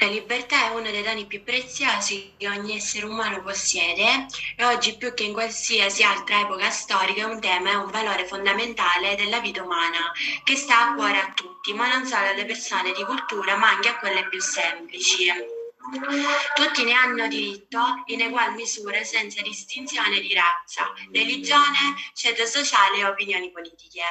La libertà è uno dei doni più preziosi che ogni essere umano possiede e oggi più che in qualsiasi altra epoca storica è un tema e un valore fondamentale della vita umana che sta a cuore a tutti, ma non solo alle persone di cultura, ma anche a quelle più semplici. Tutti ne hanno diritto in egual misura senza distinzione di razza, religione, ceto sociale e opinioni politiche.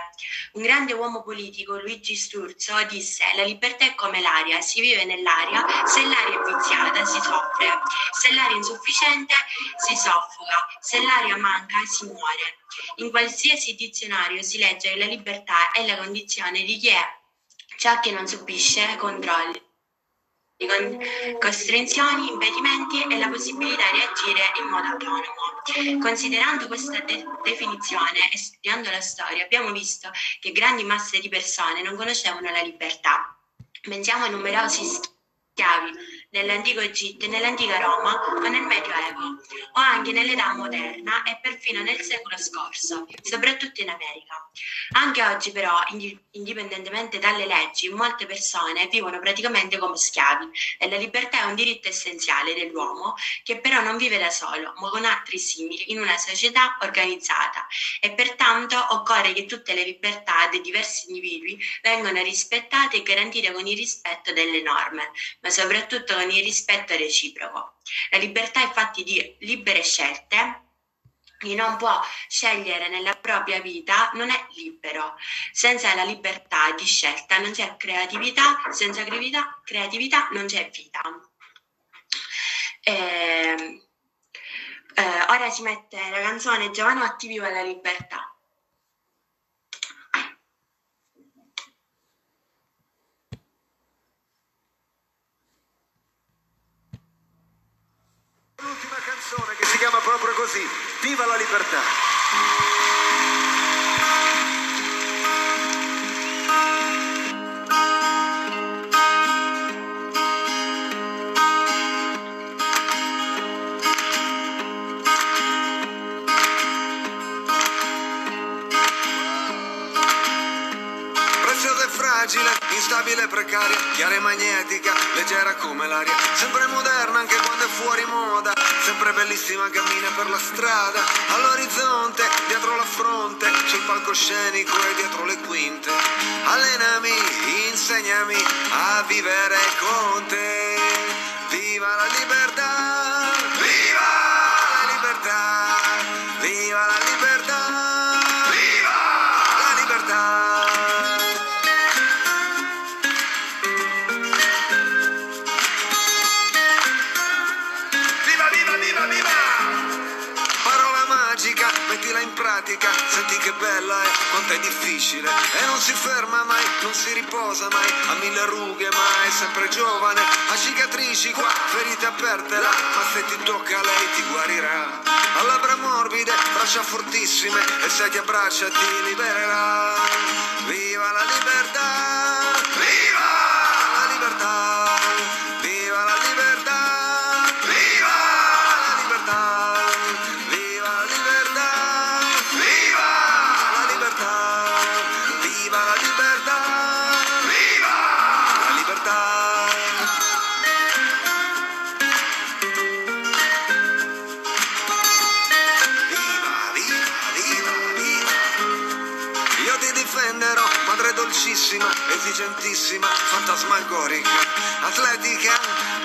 Un grande uomo politico, Luigi Sturzo, disse la libertà è come l'aria, si vive nell'aria, se l'aria è viziata si soffre, se l'aria è insufficiente si soffoca, se l'aria manca si muore. In qualsiasi dizionario si legge che la libertà è la condizione di chi è ciò che non subisce controlli con costrizioni, impedimenti e la possibilità di agire in modo autonomo. Considerando questa de- definizione e studiando la storia, abbiamo visto che grandi masse di persone non conoscevano la libertà. Pensiamo ai numerosi schiavi nell'antico Egitto e nell'antica Roma o nel Medioevo, o anche nell'età moderna e perfino nel secolo scorso, soprattutto in America. Anche oggi però, indipendentemente dalle leggi, molte persone vivono praticamente come schiavi e la libertà è un diritto essenziale dell'uomo che però non vive da solo, ma con altri simili in una società organizzata e pertanto occorre che tutte le libertà dei diversi individui vengano rispettate e garantite con il rispetto delle norme, ma soprattutto con il rispetto reciproco. La libertà è fatta di libere scelte, chi non può scegliere nella propria vita non è libero. Senza la libertà di scelta non c'è creatività, senza creatività, creatività non c'è vita. Eh, eh, ora si mette la canzone Giovanotti viva la libertà. L'ultima canzone che si chiama proprio così, Viva la libertà! Fragile, instabile e precaria, chiara e magnetica, leggera come l'aria, sempre moderna anche quando è fuori moda, sempre bellissima cammina per la strada, all'orizzonte, dietro la fronte, sul palcoscenico e dietro le quinte. Allenami, insegnami a vivere con te. Viva la libertà! Difficile. E non si ferma mai, non si riposa mai, ha mille rughe ma è sempre giovane. Ha cicatrici qua, ferite aperte là, ma se ti tocca lei ti guarirà. Ha labbra morbide, braccia fortissime, e se ti abbraccia ti libererà. Viva la libertà! Esigentissima, fantasmagorica, atletica,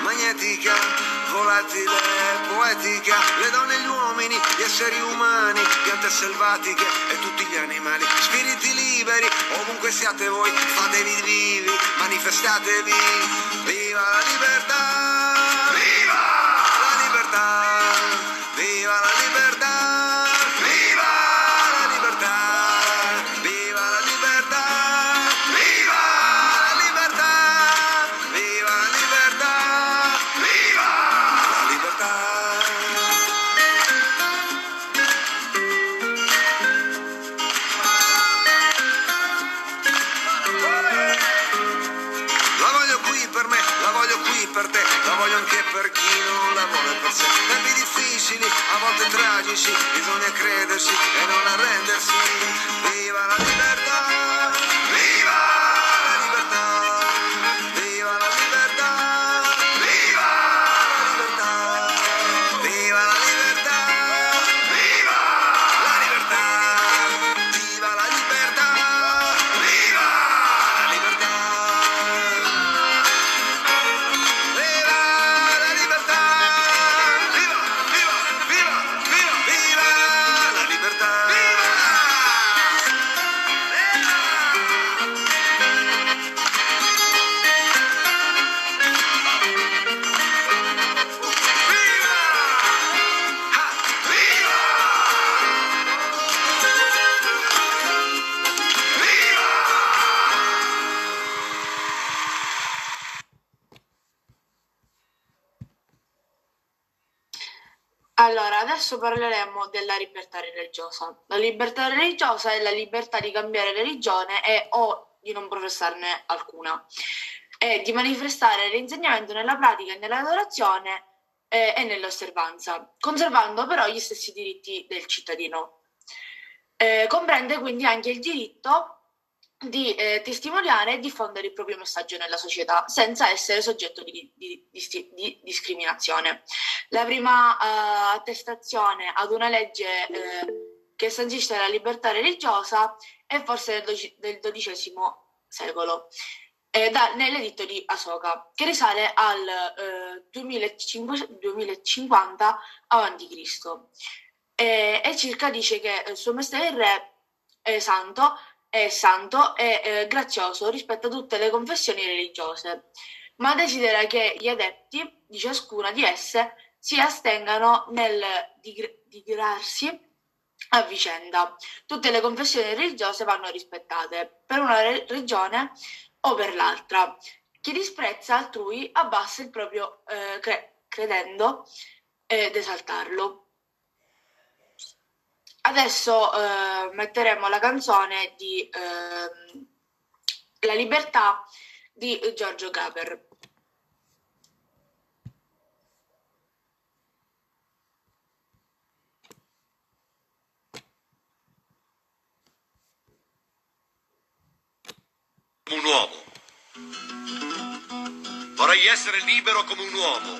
magnetica, volatile, poetica, le donne e gli uomini, gli esseri umani, piante selvatiche e tutti gli animali, spiriti liberi, ovunque siate voi, fatevi vivi, manifestatevi, viva la libertà! shit. Adesso parleremo della libertà religiosa. La libertà religiosa è la libertà di cambiare religione e o di non professarne alcuna e di manifestare l'insegnamento nella pratica e nell'adorazione eh, e nell'osservanza, conservando però gli stessi diritti del cittadino. Eh, comprende quindi anche il diritto di eh, testimoniare e diffondere il proprio messaggio nella società senza essere soggetto di, di, di, di discriminazione. La prima eh, attestazione ad una legge eh, che sancisce la libertà religiosa è forse del, XII secolo, eh, da, nell'editto di Asoka, che risale al 2050 a.C. E, e circa dice che il suo mestiere re santo è santo e eh, grazioso rispetto a tutte le confessioni religiose, ma desidera che gli adepti di ciascuna di esse si astengano nel digrarsi a vicenda. Tutte le confessioni religiose vanno rispettate per una re- regione o per l'altra. Chi disprezza altrui abbassa il proprio eh, cre- credendo ed esaltarlo. Adesso eh, metteremo la canzone di eh, La libertà di Giorgio Gaber. un uomo. Vorrei essere libero come un uomo,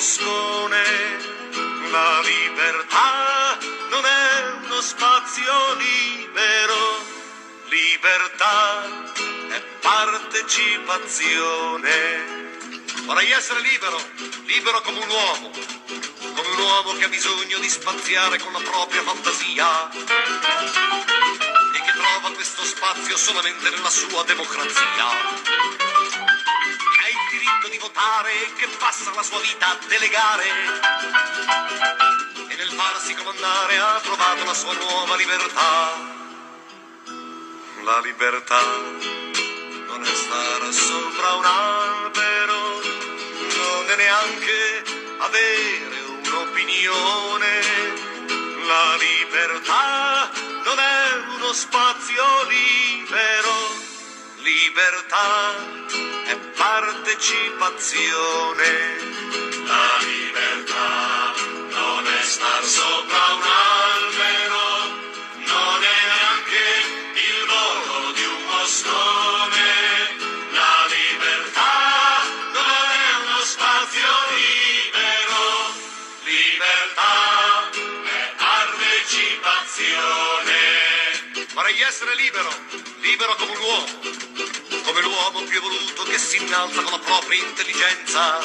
moscone. La libertà non è uno spazio libero, libertà è partecipazione. Vorrei essere libero, libero come un uomo, come un uomo che ha bisogno di spaziare con la propria fantasia e che trova questo spazio solamente nella sua democrazia. Che ha il diritto di votare e che passa la sua vita a delegare nel farsi comandare ha trovato la sua nuova libertà. La libertà non è stare sopra un albero, non è neanche avere un'opinione. La libertà non è uno spazio libero, libertà è partecipazione. La libertà star sopra un albero non è neanche il volo di un moscone. La libertà non è uno spazio libero, libertà è partecipazione. Vorrei essere libero, libero come un uomo, come l'uomo più evoluto che si innalza con la propria intelligenza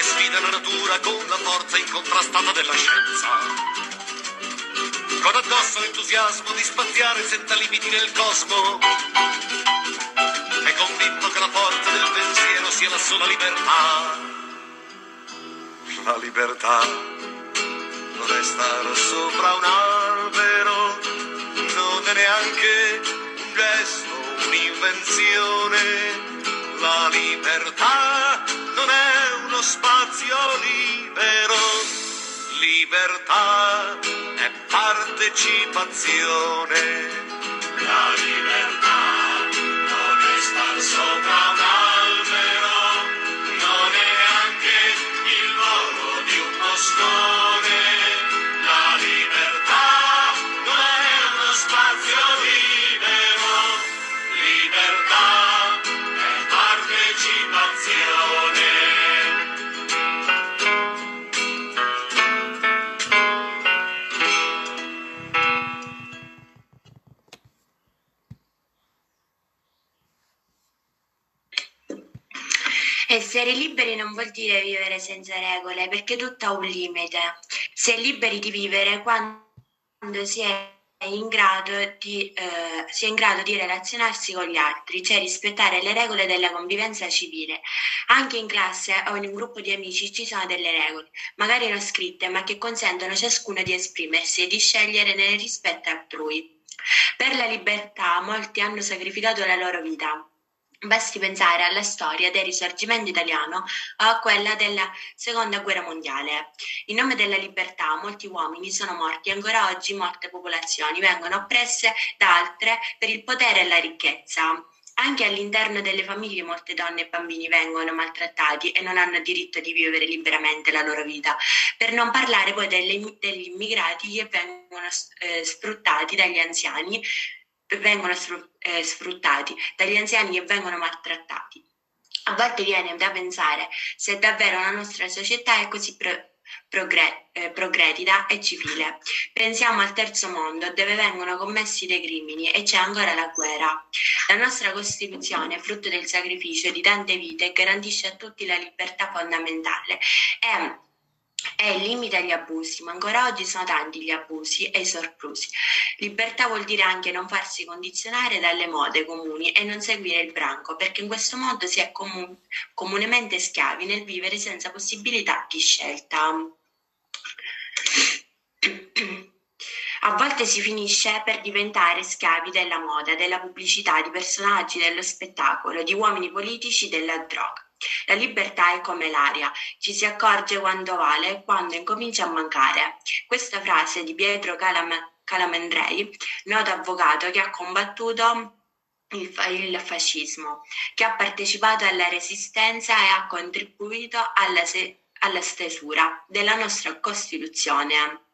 che sfida la natura con la forza incontrastata della scienza. Con addosso l'entusiasmo di spaziare senza limiti nel cosmo. È convinto che la forza del pensiero sia la sola libertà. La libertà non è stare sopra un albero, non è neanche un gesto, un'invenzione. La libertà non è uno spazio libero, libertà è partecipazione. La libertà non è star sopra vuol dire vivere senza regole, perché tutto ha un limite. Si è liberi di vivere quando si è in grado di, eh, sia in grado di relazionarsi con gli altri, cioè rispettare le regole della convivenza civile. Anche in classe o in un gruppo di amici ci sono delle regole, magari non scritte, ma che consentono a ciascuno di esprimersi e di scegliere nel rispetto altrui. Per la libertà molti hanno sacrificato la loro vita, Basti pensare alla storia del risorgimento italiano o a quella della seconda guerra mondiale. In nome della libertà molti uomini sono morti e ancora oggi molte popolazioni vengono oppresse da altre per il potere e la ricchezza. Anche all'interno delle famiglie molte donne e bambini vengono maltrattati e non hanno diritto di vivere liberamente la loro vita, per non parlare poi delle, degli immigrati che vengono eh, sfruttati dagli anziani vengono eh, sfruttati, dagli anziani che vengono maltrattati. A volte viene da pensare se davvero la nostra società è così pro- progre- eh, progredita e civile. Pensiamo al terzo mondo dove vengono commessi dei crimini e c'è ancora la guerra. La nostra Costituzione, frutto del sacrificio di tante vite, garantisce a tutti la libertà fondamentale. È è il limite agli abusi, ma ancora oggi sono tanti gli abusi e i sorplusi. Libertà vuol dire anche non farsi condizionare dalle mode comuni e non seguire il branco, perché in questo modo si è comun- comunemente schiavi nel vivere senza possibilità di scelta. A volte si finisce per diventare schiavi della moda, della pubblicità, di personaggi, dello spettacolo, di uomini politici, della droga. La libertà è come l'aria, ci si accorge quando vale e quando incomincia a mancare. Questa frase di Pietro Calam- Calamandrei, noto avvocato che ha combattuto il, fascismo, che ha partecipato alla resistenza e ha contribuito alla, se- alla stesura della nostra Costituzione.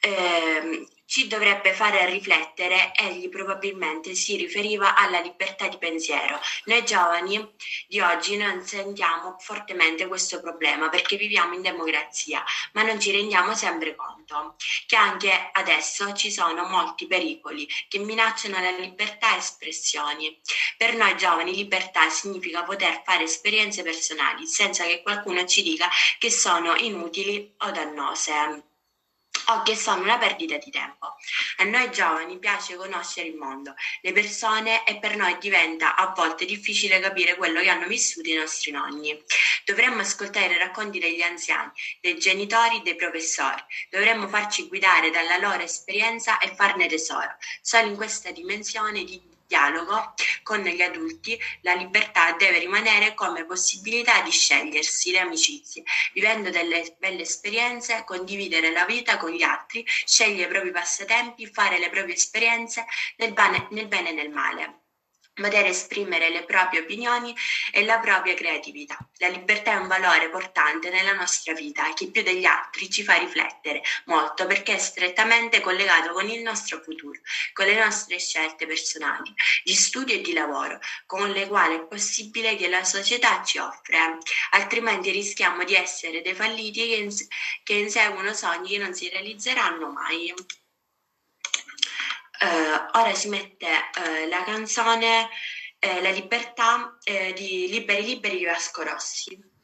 Eh, ci dovrebbe fare riflettere, egli probabilmente si riferiva alla libertà di pensiero. Noi giovani di oggi non sentiamo fortemente questo problema perché viviamo in democrazia, ma non ci rendiamo sempre conto che anche adesso ci sono molti pericoli che minacciano la libertà e espressioni. Per noi giovani libertà significa poter fare esperienze personali senza che qualcuno ci dica che sono inutili o dannose o che sono una perdita di tempo. A noi giovani piace conoscere il mondo, le persone e per noi diventa a volte difficile capire quello che hanno vissuto i nostri nonni. Dovremmo ascoltare i racconti degli anziani, dei genitori, dei professori. Dovremmo farci guidare dalla loro esperienza e farne tesoro. Solo in questa dimensione di dialogo con gli adulti, la libertà deve rimanere come possibilità di scegliersi le amicizie, vivendo delle belle esperienze, condividere la vita con gli altri, scegliere i propri passatempi, fare le proprie esperienze nel bene, nel bene e nel male poter esprimere le proprie opinioni e la propria creatività. La libertà è un valore portante nella nostra vita che più degli altri ci fa riflettere molto perché è strettamente collegato con il nostro futuro, con le nostre scelte personali, di studio e di lavoro, con le quali è possibile che la società ci offre, altrimenti rischiamo di essere dei falliti che, ins- che inseguono sogni che non si realizzeranno mai. Uh, ora si mette uh, la canzone uh, La libertà di Liberi Liberi di Vasco Rossi.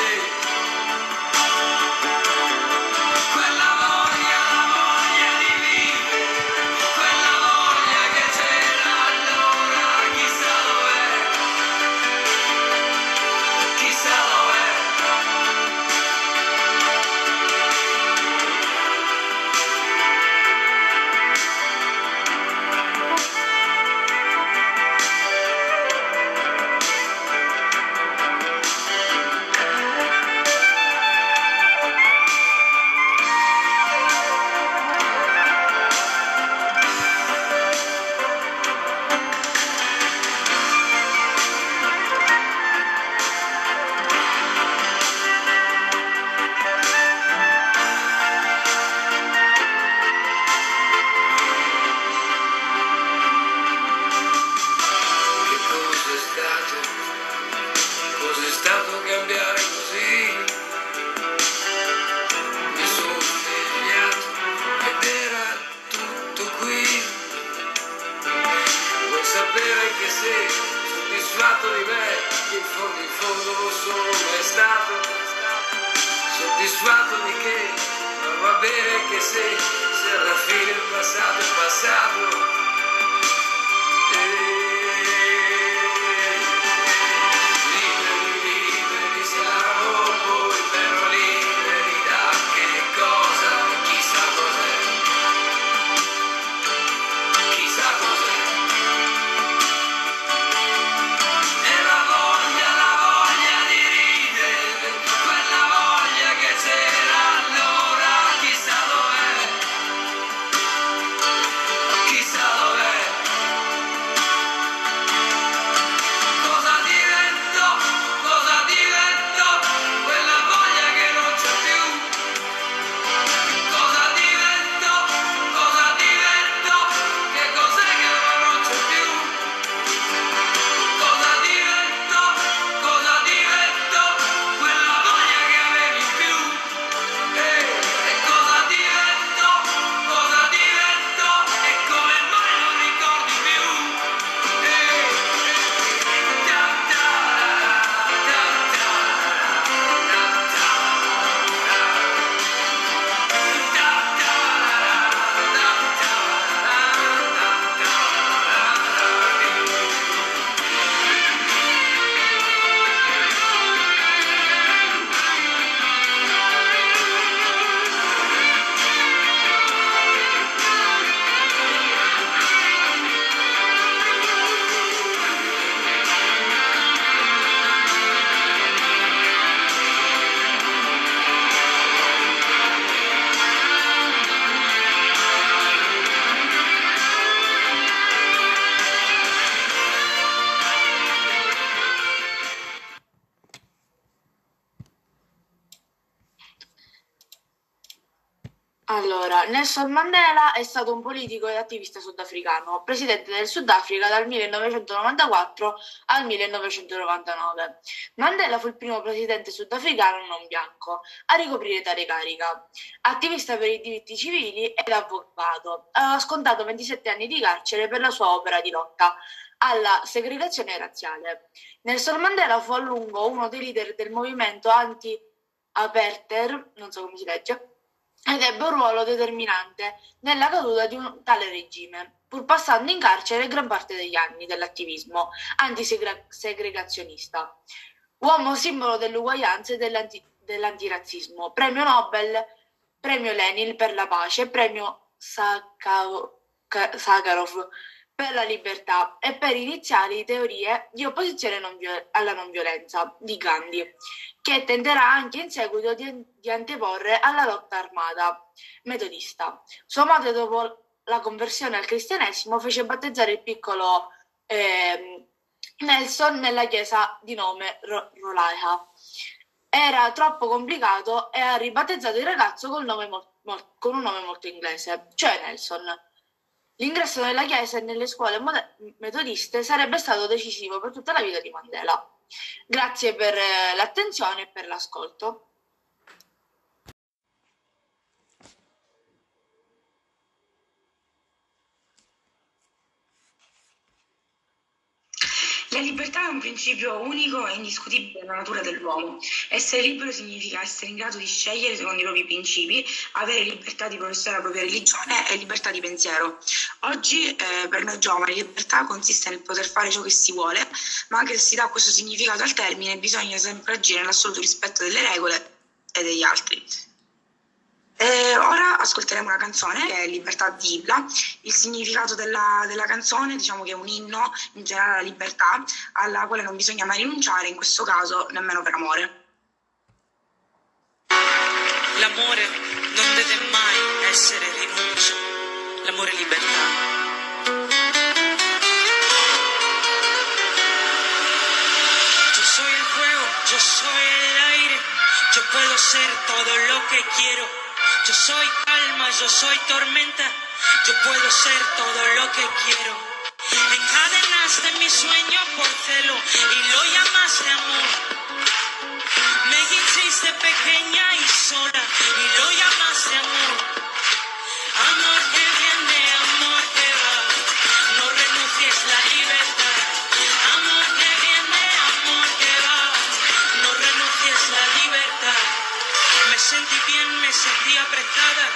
Cosa Allora, Nelson Mandela è stato un politico e attivista sudafricano, presidente del Sudafrica dal 1994 al 1999. Mandela fu il primo presidente sudafricano non bianco a ricoprire tale carica. Attivista per i diritti civili ed avvocato, aveva scontato 27 anni di carcere per la sua opera di lotta alla segregazione razziale. Nelson Mandela fu a lungo uno dei leader del movimento anti-apartheid, non so come si legge, ed ebbe un ruolo determinante nella caduta di un tale regime, pur passando in carcere gran parte degli anni dell'attivismo antisegregazionista. Uomo simbolo dell'uguaglianza e dell'anti- dell'antirazzismo, premio Nobel premio Lenin per la pace, premio Sakharov per la libertà e per iniziare teorie di opposizione non viol- alla non violenza di Gandhi, che tenderà anche in seguito di, di anteporre alla lotta armata metodista. Sua madre, dopo la conversione al cristianesimo, fece battezzare il piccolo eh, Nelson nella chiesa di nome Ro- Rolaiha. Era troppo complicato e ha ribattezzato il ragazzo con, mol- mol- con un nome molto inglese, cioè Nelson. L'ingresso nella chiesa e nelle scuole metodiste sarebbe stato decisivo per tutta la vita di Mandela. Grazie per eh, l'attenzione e per l'ascolto. La libertà è un principio unico e indiscutibile nella natura dell'uomo. Essere libero significa essere in grado di scegliere secondo i propri principi, avere libertà di professare la propria religione e libertà di pensiero. Oggi eh, per noi giovani libertà consiste nel poter fare ciò che si vuole, ma anche se si dà questo significato al termine bisogna sempre agire nell'assoluto rispetto delle regole e degli altri. E ora ascolteremo una canzone che è Libertà di Ibla. Il significato della, della, canzone diciamo che è un inno in generale alla libertà, alla quale non bisogna mai rinunciare, in questo caso nemmeno per amore. L'amore non deve mai essere rinuncia, l'amore è libertà. Yo soy el fuego, yo soy el aire, yo puedo ser todo lo que quiero. Yo soy calma, yo soy tormenta, yo puedo ser todo lo que quiero. Encadenaste mi sueño por celo y lo llamaste amor. Me hiciste pequeña y sola y lo llamaste amor. Sentí apretada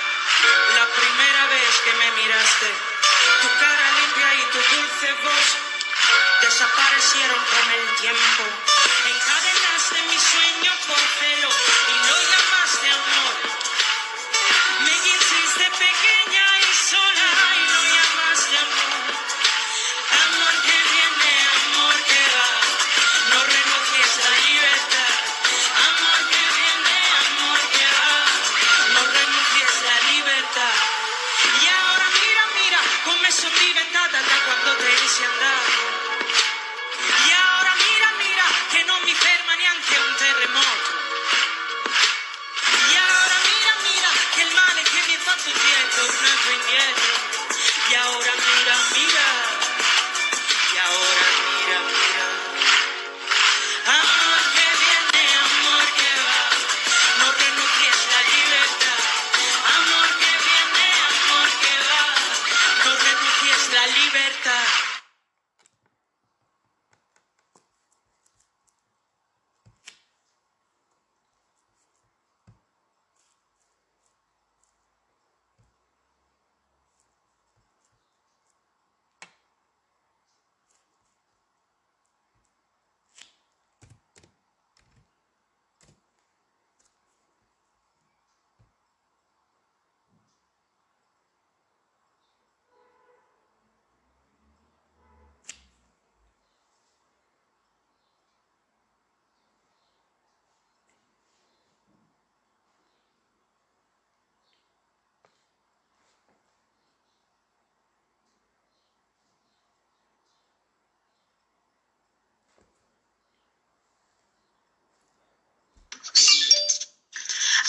la primera vez que me miraste. Tu cara limpia y tu dulce voz desaparecieron con el tiempo. Encadenaste mi sueño por celo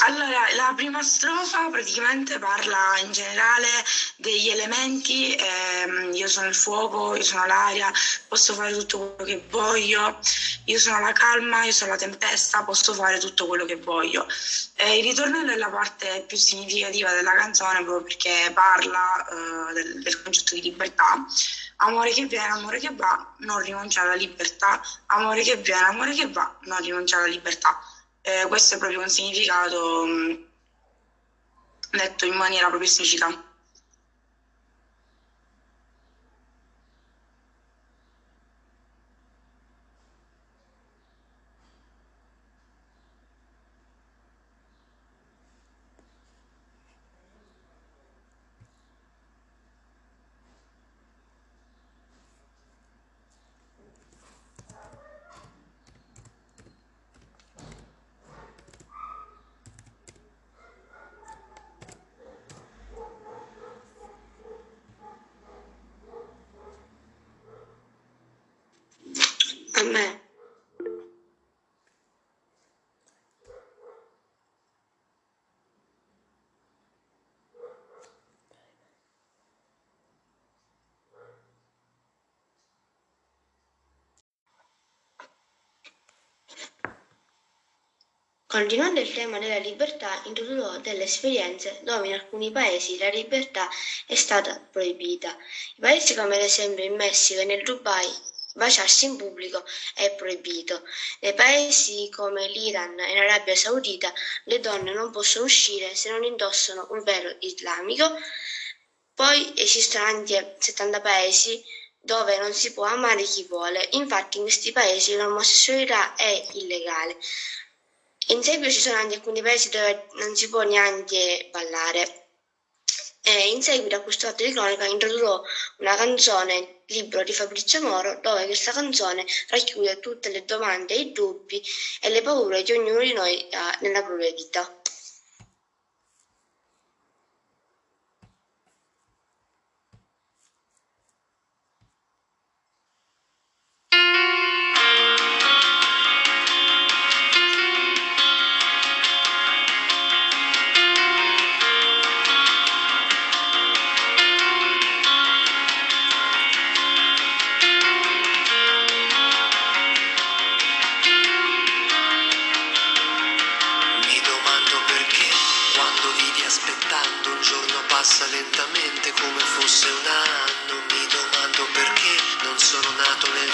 Allora, la prima strofa praticamente parla in generale degli elementi, ehm, io sono il fuoco, io sono l'aria, posso fare tutto quello che voglio, io sono la calma, io sono la tempesta, posso fare tutto quello che voglio. E il ritornello è la parte più significativa della canzone proprio perché parla eh, del, del concetto di libertà. Amore che viene, amore che va, non rinunciare alla libertà. Amore che viene, amore che va, non rinunciare alla libertà. Eh, questo è proprio un significato mh, detto in maniera proprio esplicita. Continuando il tema della libertà, introdurrò delle esperienze dove in alcuni paesi la libertà è stata proibita. I paesi come ad esempio in Messico e nel Dubai baciarsi in pubblico è proibito. Nei paesi come l'Iran e l'Arabia Saudita le donne non possono uscire se non indossano un velo islamico. Poi esistono anche 70 paesi dove non si può amare chi vuole. Infatti in questi paesi l'omosessualità è illegale. In seguito ci sono anche alcuni paesi dove non si può neanche ballare. E in seguito a questo atto di cronaca introdurrò una canzone, libro di Fabrizio Moro, dove questa canzone racchiude tutte le domande, i dubbi e le paure che ognuno di noi ha nella propria vita.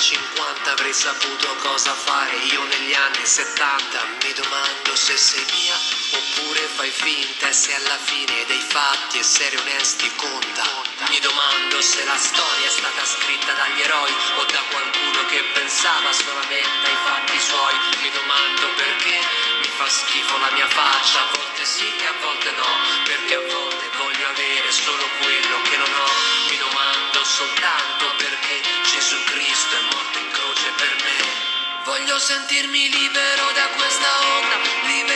50, avrei saputo cosa fare io negli anni 70. Mi domando se sei mia oppure fai finta e se alla fine dei fatti essere onesti conta. Mi domando se la storia è stata scritta dagli eroi o da qualcuno che pensava solamente ai fatti suoi. Mi domando perché mi fa schifo la mia faccia, a volte sì e a volte no, perché a volte voglio avere solo quello che non ho. Mi domando soltanto perché Gesù Cristo è morto in croce per me. Voglio sentirmi libero da questa onda, libero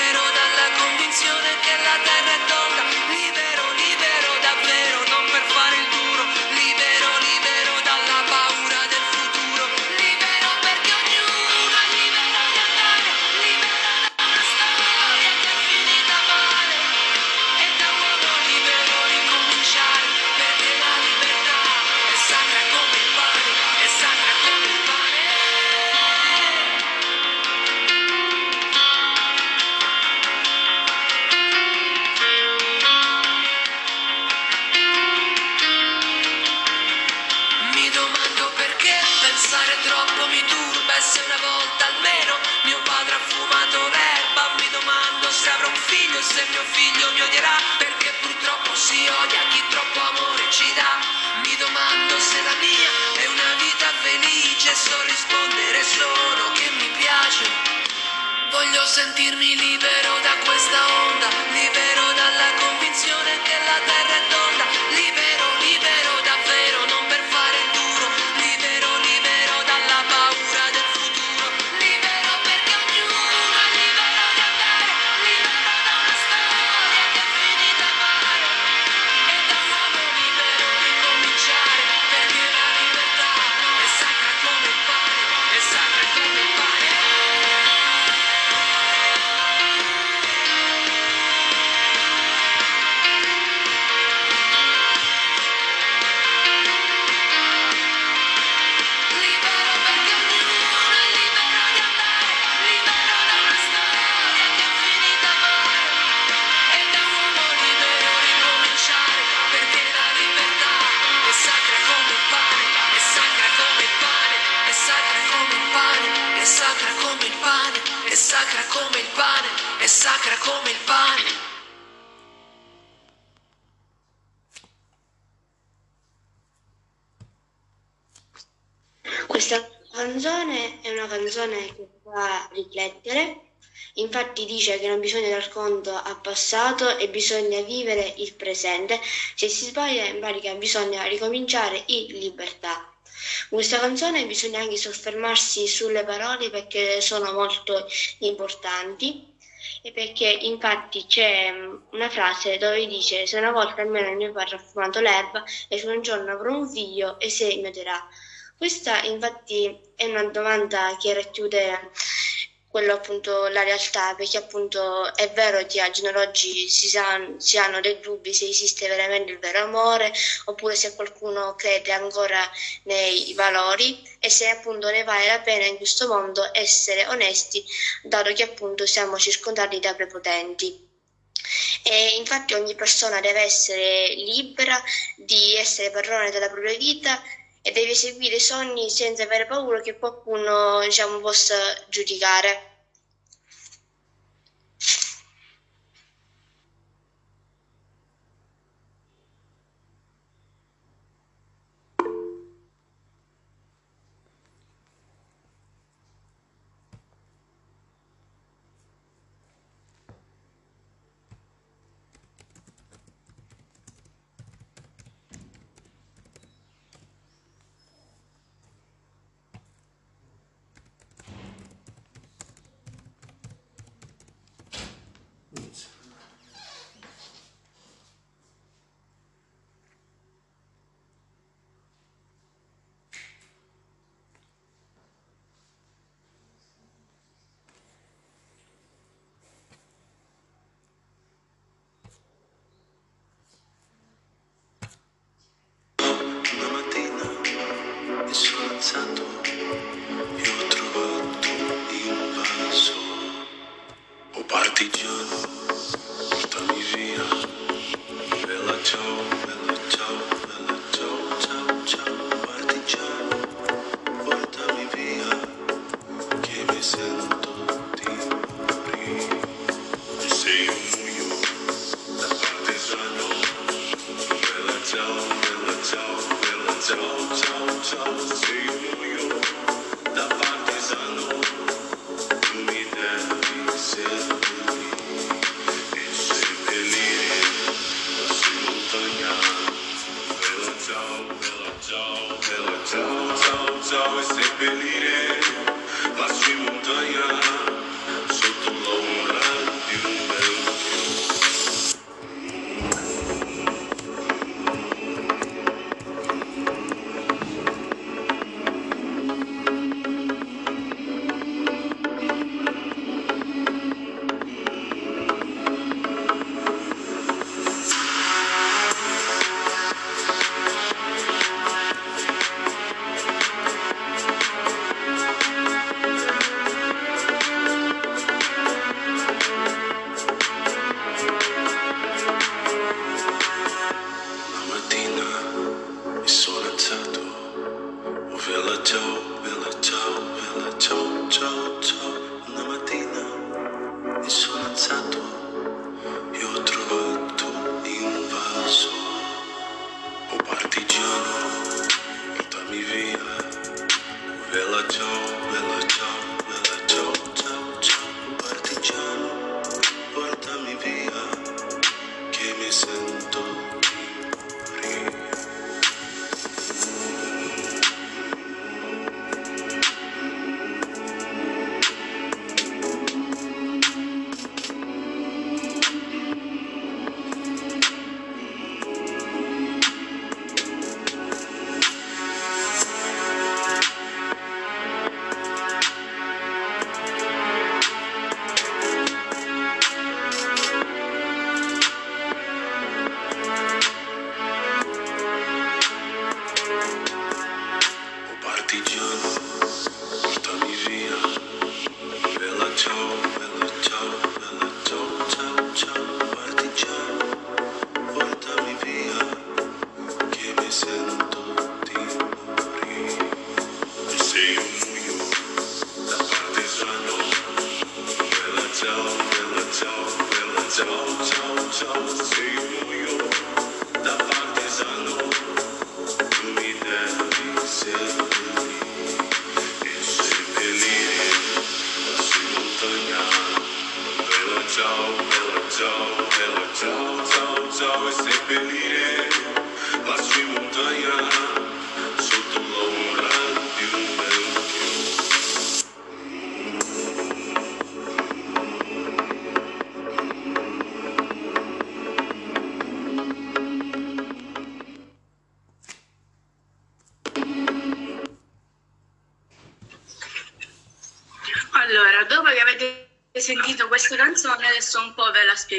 sacra come il pane. Questa canzone è una canzone che fa riflettere, infatti dice che non bisogna dar conto al passato e bisogna vivere il presente, se si sbaglia in pratica bisogna ricominciare in libertà. Con questa canzone bisogna anche soffermarsi sulle parole perché sono molto importanti e perché infatti c'è mm, una frase dove dice se una volta almeno il mio padre ha fumato l'erba e se un giorno avrò un figlio e se mi odierà. Questa infatti è una domanda che racchiude quello appunto la realtà, perché appunto è vero che al giorno d'oggi si, si hanno dei dubbi se esiste veramente il vero amore oppure se qualcuno crede ancora nei valori e se appunto ne vale la pena in questo mondo essere onesti, dato che appunto siamo circondati da prepotenti. E infatti ogni persona deve essere libera di essere padrone della propria vita e deve seguire i sogni senza avere paura che qualcuno diciamo, possa giudicare.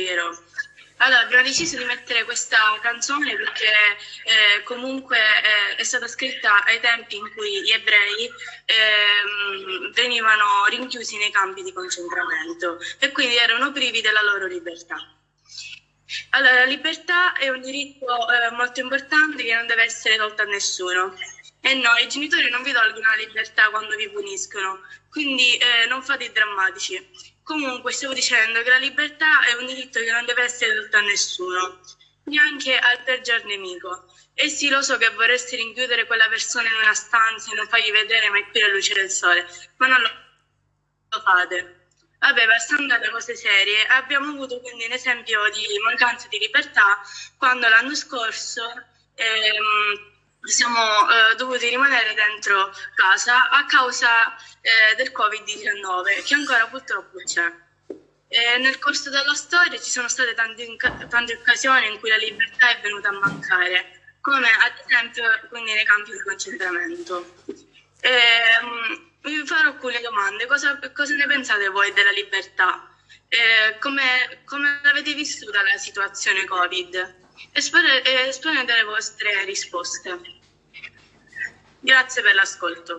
Po' ve la spiegherò. Allora, abbiamo deciso di mettere questa canzone perché eh, comunque eh, è stata scritta ai tempi in cui gli ebrei eh, venivano rinchiusi nei campi di concentramento e quindi erano privi della loro libertà. Allora, la libertà è un diritto eh, molto importante che non deve essere tolto a nessuno. E no, i genitori non vi tolgono la libertà quando vi puniscono, quindi eh, non fate i drammatici. Comunque, stavo dicendo che la libertà è un diritto che non deve essere tolto a nessuno, neanche al peggior nemico. E sì, lo so che vorreste rinchiudere quella persona in una stanza e non fargli vedere mai più la luce del sole, ma non lo fate. Vabbè, passando alle cose serie, abbiamo avuto quindi un esempio di mancanza di libertà quando l'anno scorso ehm, siamo eh, dovuti rimanere dentro casa a causa eh, del Covid-19, che ancora purtroppo c'è. E nel corso della storia ci sono state tante, tante occasioni in cui la libertà è venuta a mancare, come ad esempio nei campi di concentramento. E, um, vi farò alcune domande. Cosa, cosa, ne pensate voi della libertà? E come, come l'avete vissuta la situazione Covid? Esponete le vostre risposte. Grazie per l'ascolto.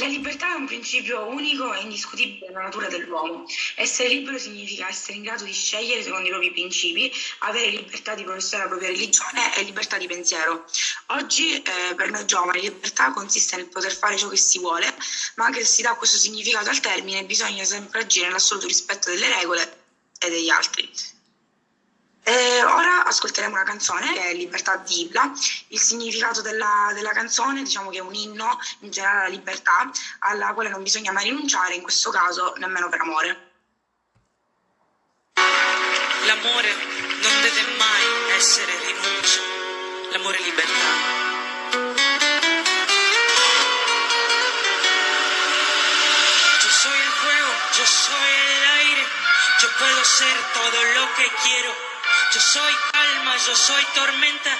La libertà è un principio unico e indiscutibile della natura dell'uomo. Essere libero significa essere in grado di scegliere secondo i propri principi, avere libertà di professare la propria religione e libertà di pensiero. Oggi eh, per noi giovani libertà consiste nel poter fare ciò che si vuole, ma anche se si dà questo significato al termine bisogna sempre agire nell'assoluto rispetto delle regole e degli altri. E ora ascolteremo una canzone che è Libertà di Ibla. Il significato della, della, canzone diciamo che è un inno in generale alla libertà alla quale non bisogna mai rinunciare, in questo caso nemmeno per amore. L'amore non deve mai essere rinuncia, l'amore è libertà. Yo soy el fuego, yo soy el aire, yo puedo ser todo lo que quiero. Yo soy calma, yo soy tormenta,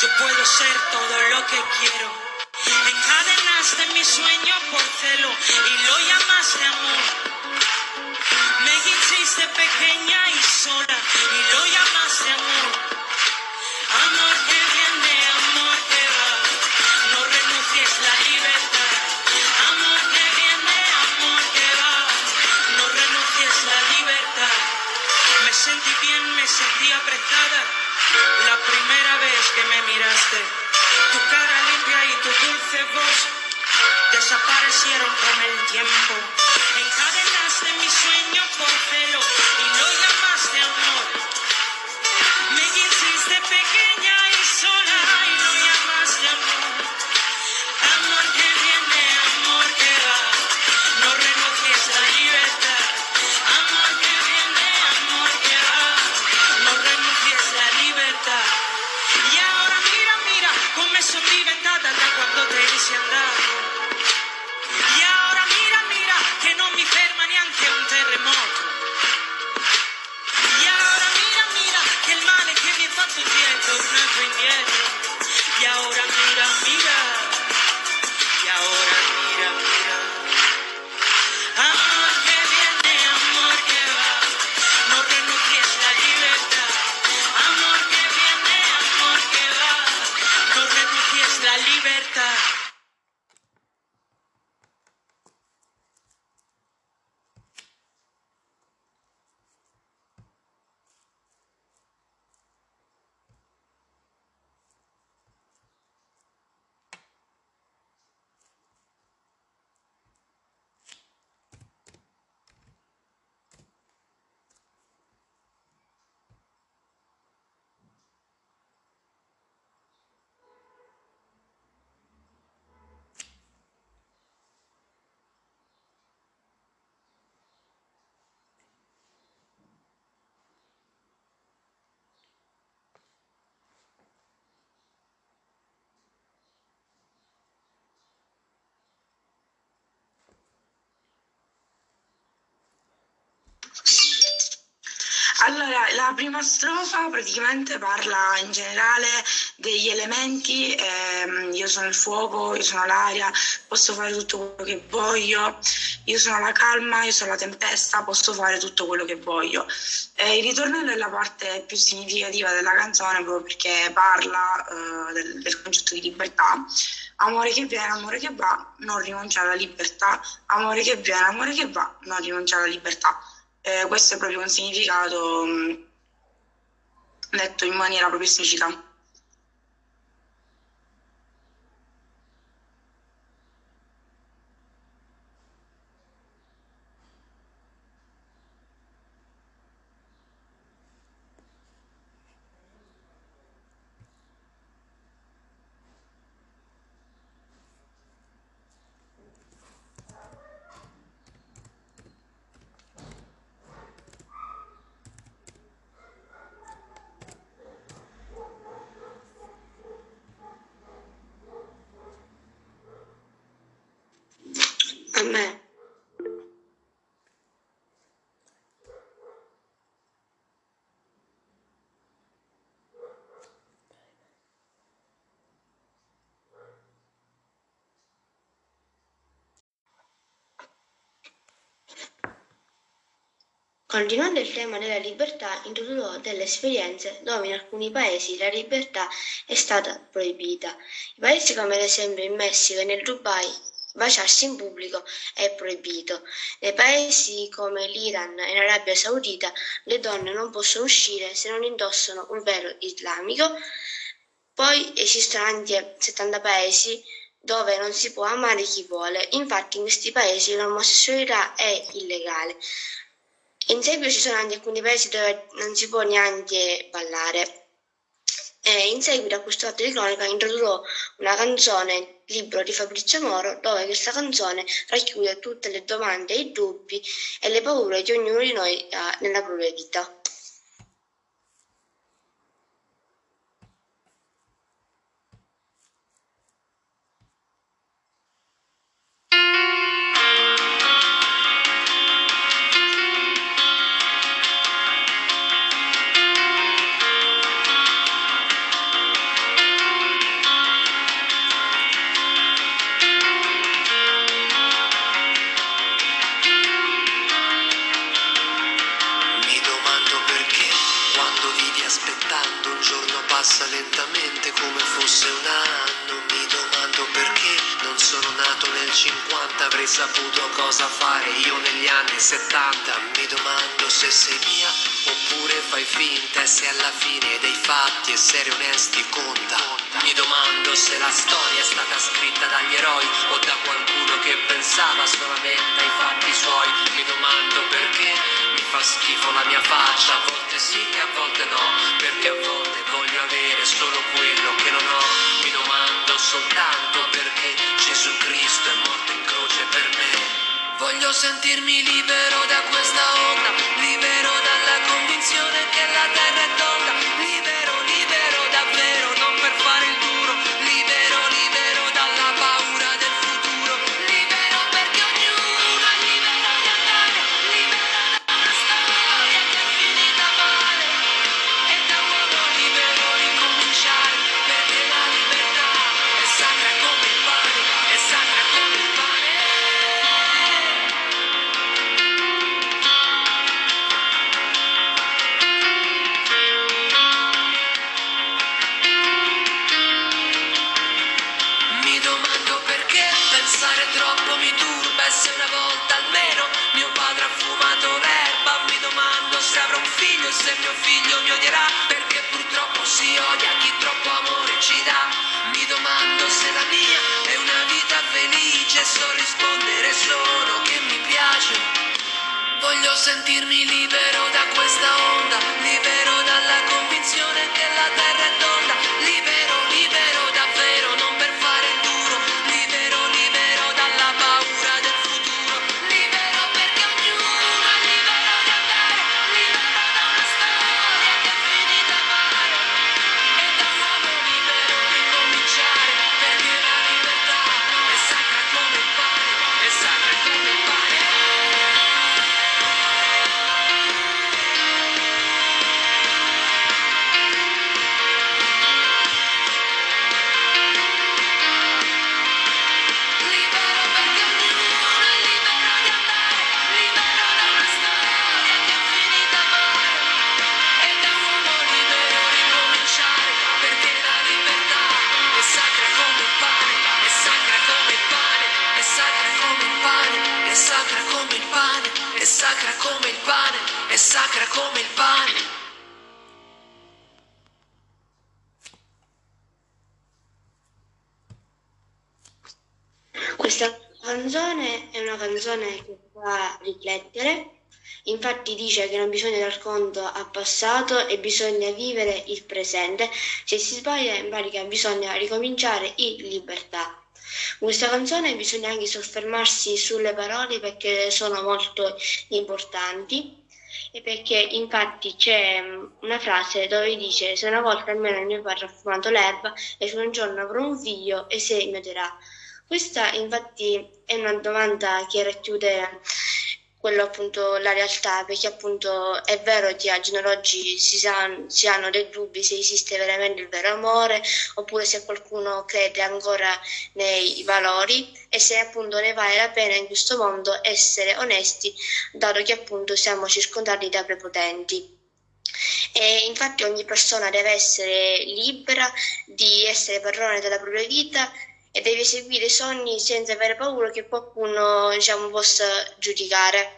yo puedo ser todo lo que quiero. Encadenaste mi sueño por celo y lo llamaste amor. Me hiciste pequeña y sola y lo llamaste amor. Amor que viene, amor que va, no renuncies la libertad. Amor que viene, amor que va, no renuncies la libertad. Me sentí bien, me sentí vez que me miraste. Tu cara limpia y tu dulce voz desaparecieron con el tiempo. Encadenaste mi sueño por celo Allora, la prima strofa praticamente parla in generale degli elementi, ehm, io sono il fuoco, io sono l'aria, posso fare tutto quello che voglio, io sono la calma, io sono la tempesta, posso fare tutto quello che voglio. Eh, il ritornello è la parte più significativa della canzone proprio perché parla eh, del, del concetto di libertà. Amore che viene, amore che va, non rinunciare alla libertà. Amore che viene, amore che va, non rinunciare alla libertà. Eh, questo è proprio un significato mh, mm, detto in maniera proprio esplicita. A me. Continuando il tema della libertà, introdurrò delle esperienze dove in alcuni paesi la libertà è stata proibita. I paesi come ad esempio in Messico e nel Dubai baciarsi in pubblico è proibito. Nei paesi come l'Iran e l'Arabia Saudita le donne non possono uscire se non indossano un velo islamico. Poi esistono anche 70 paesi dove non si può amare chi vuole. Infatti in questi paesi l'omosessualità è illegale. In seguito ci sono anche alcuni paesi dove non si può neanche ballare. E in seguito a questo atto di cronaca introdurrò una canzone, libro di Fabrizio Moro, dove questa canzone racchiude tutte le domande, i dubbi e le paure che ognuno di noi ha nella propria vita. Sentirmi libero da questa onda, riflettere, infatti dice che non bisogna dar conto al passato e bisogna vivere il presente, se si sbaglia in pratica bisogna ricominciare in libertà. Questa canzone bisogna anche soffermarsi sulle parole perché sono molto importanti e perché infatti c'è una frase dove dice se una volta almeno il mio padre ha fumato l'erba e se un giorno avrò un figlio e se noterà. Questa infatti è una domanda che racchiude quello appunto la realtà, perché appunto è vero che a giorno d'oggi si, si hanno dei dubbi se esiste veramente il vero amore oppure se qualcuno crede ancora nei valori e se appunto ne vale la pena in questo mondo essere onesti, dato che appunto siamo circondati da prepotenti. E infatti ogni persona deve essere libera di essere padrone della propria vita e deve seguire i sogni senza avere paura che qualcuno diciamo, possa giudicare.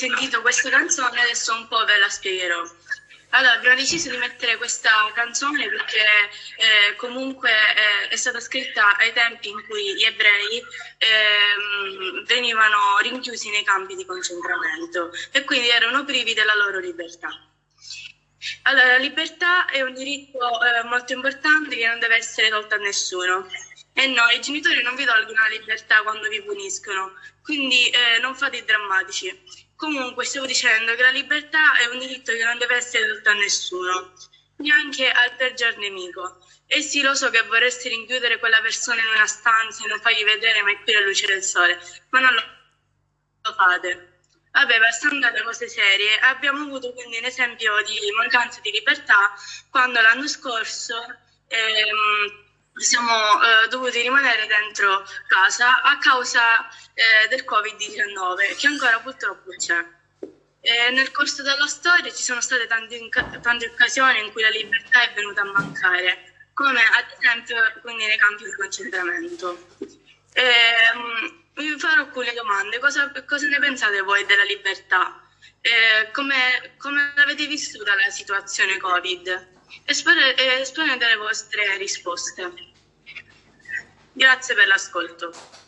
Sentito questa canzone, adesso un po' ve la spiegherò. Allora, abbiamo deciso di mettere questa canzone perché eh, comunque eh, è stata scritta ai tempi in cui gli ebrei eh, venivano rinchiusi nei campi di concentramento e quindi erano privi della loro libertà. Allora, la libertà è un diritto eh, molto importante che non deve essere tolto a nessuno. E no, i genitori non vi tolgono la libertà quando vi puniscono, quindi eh, non fate i drammatici. Comunque, stavo dicendo che la libertà è un diritto che non deve essere tolto a nessuno, neanche al peggior nemico. E sì, lo so che vorreste rinchiudere quella persona in una stanza e non fargli vedere mai più la luce del sole, ma non lo fate. Vabbè, passando alle cose serie, abbiamo avuto quindi un esempio di mancanza di libertà quando l'anno scorso ehm, siamo eh, dovuti rimanere dentro casa a causa eh, del Covid-19, che ancora purtroppo c'è. E nel corso della storia ci sono state tante, tante, occasioni in cui la libertà è venuta a mancare, come ad esempio nei campi di concentramento. E, um, vi farò alcune domande. Cosa, cosa, ne pensate voi della libertà? E, come, come l'avete vissuta la situazione Covid? Esponete le vostre risposte. Grazie per l'ascolto.